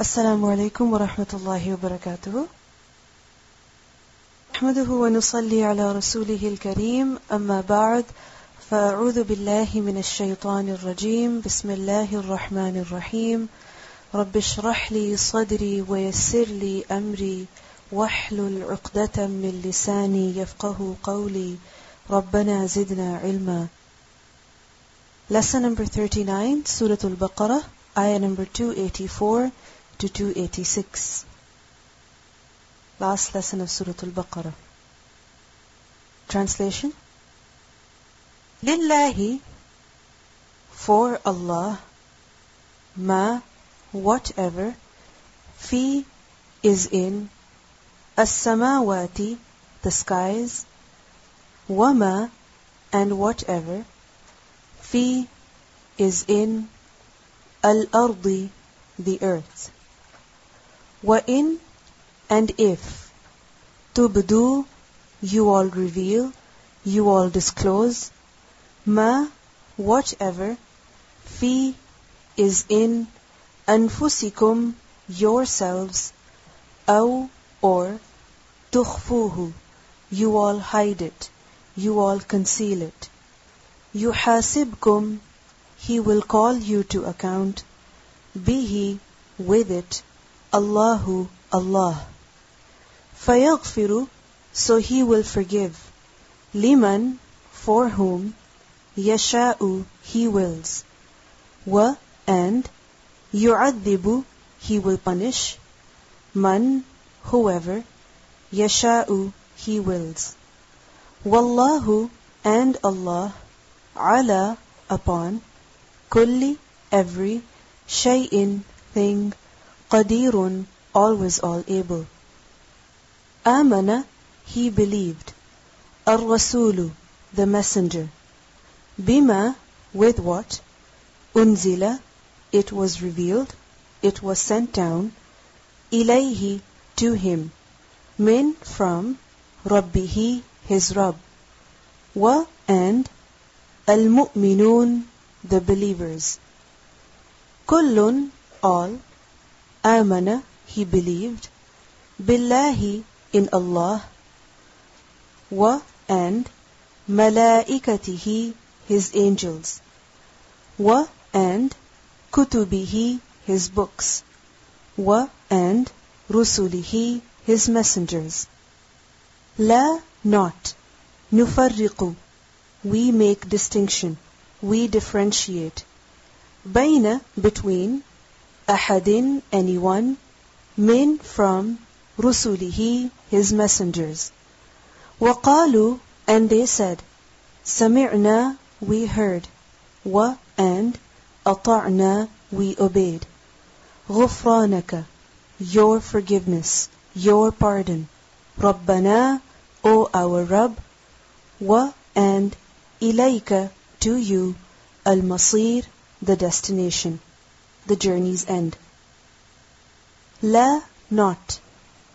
السلام عليكم ورحمة الله وبركاته. نحمده ونصلي على رسوله الكريم. أما بعد فأعوذ بالله من الشيطان الرجيم. بسم الله الرحمن الرحيم. رب اشرح لي صدري ويسر لي أمري. واحلل عقدة من لساني يفقه قولي. ربنا زدنا علما. Lesson number 39, Surah Al-Baqarah, ayah number 284 to 286. Last lesson of Surah Al-Baqarah. Translation Lillahi, for Allah, ma, whatever, fi is in, as-samawati, the skies, wama, and whatever, fi is in, al-ardi, the earth. In, and if, tubdu, you all reveal, you all disclose, ma, whatever, fi is in, anfusikum, yourselves, aw, or, tukhfuhu, you all hide it, you all conceal it. Yuhasibkum, he will call you to account, bihi, with it, Allahu, Allah. Fayaghfiru, so he will forgive. Liman, for whom, yasha'u, he wills. Wa, and, yu'adhibu, he will punish. Man, whoever, yasha'u, he wills. Wallahu, and Allah, ala, upon, kulli, every, shay'in, thing, qadirun, always all able. Amana, he believed. Ar-Rasulu, the messenger. Bima, with what? Unzila, it was revealed, it was sent down. Ilayhi, to him. Min, from. Rabbihi, his Rabb. Wa, and. Al-Mu'minun, the believers. Kullun, all. Amana, he believed. Billahi, in Allah. Wa, and. Malaikatihi, his angels. Wa, and. Kutubihi, his books. Wa, and. Rusulihi, his messengers. La, not. Nufarriqu, we make distinction, we differentiate. Baina, between. Ahadin, anyone. Min, from. Rusulihi, his messengers. Waqalu, and they said, Sami'na, we heard. Wa, and. Ata'na, we obeyed. Ghufranaka, your forgiveness, your pardon. Rabbana, O our Rabb. Wa, and. Ilayka, to you. Al-Masir, the destination. The journey's end. La, not.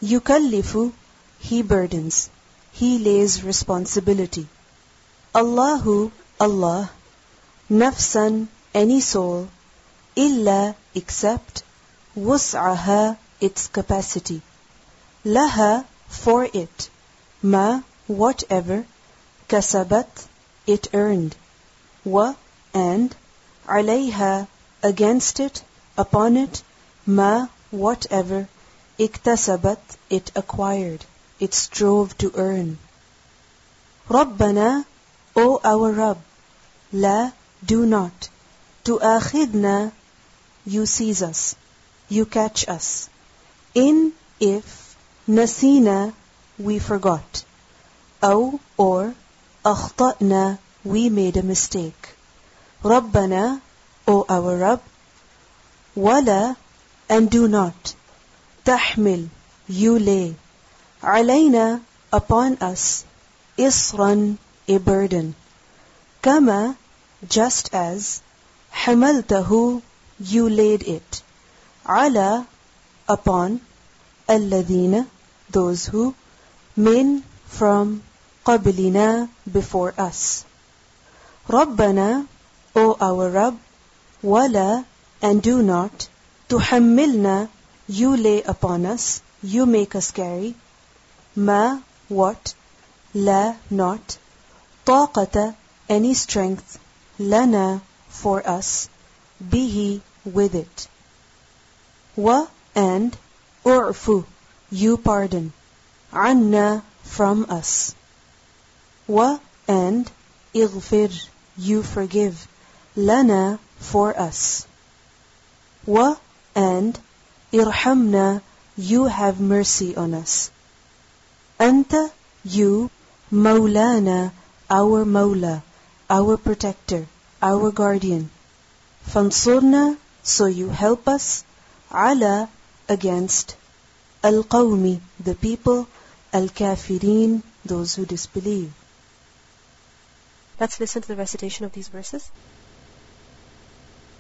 Yukallifu, he burdens. He lays responsibility. Allahu, Allah. Nafsan, any soul. Illa, except. Wus'aha, its capacity. Laha, for it. Ma, whatever. Kasabat, it earned. Wa, and. Alayha, against it, upon it. Ma, whatever. Iktasabat, it acquired. It strove to earn. Rabbana, O our Rabb. La, do not. Tu'akhidna, you seize us. You catch us. In, if. Nasina, we forgot. Aw, or. أخطأنا, we made a mistake. ربنا, O our Rabb, wala and do not tahmil you lay alayna upon us isran a burden kama just as hamaltahu you laid it ala upon alladhina those who min from qablina before us. Rabbana o our rabb ولا, and do not, تحملنا, you lay upon us, you make us carry. Ma, what? La, not. طاقة, any strength. Lana, for us. Bihi, with it. Wa, and. U'fu, you pardon. Anna, from us. Wa, and. Ighfir, you forgive. Lana, for us. Wa, and. Irhamna, you have mercy on us. Anta, you, Maulana, our Mawla, our protector, our guardian. Fansurna, so you help us. Ala, against. Al-Qawmi, the people. Al-Kafirin, those who disbelieve. Let's listen to the recitation of these verses.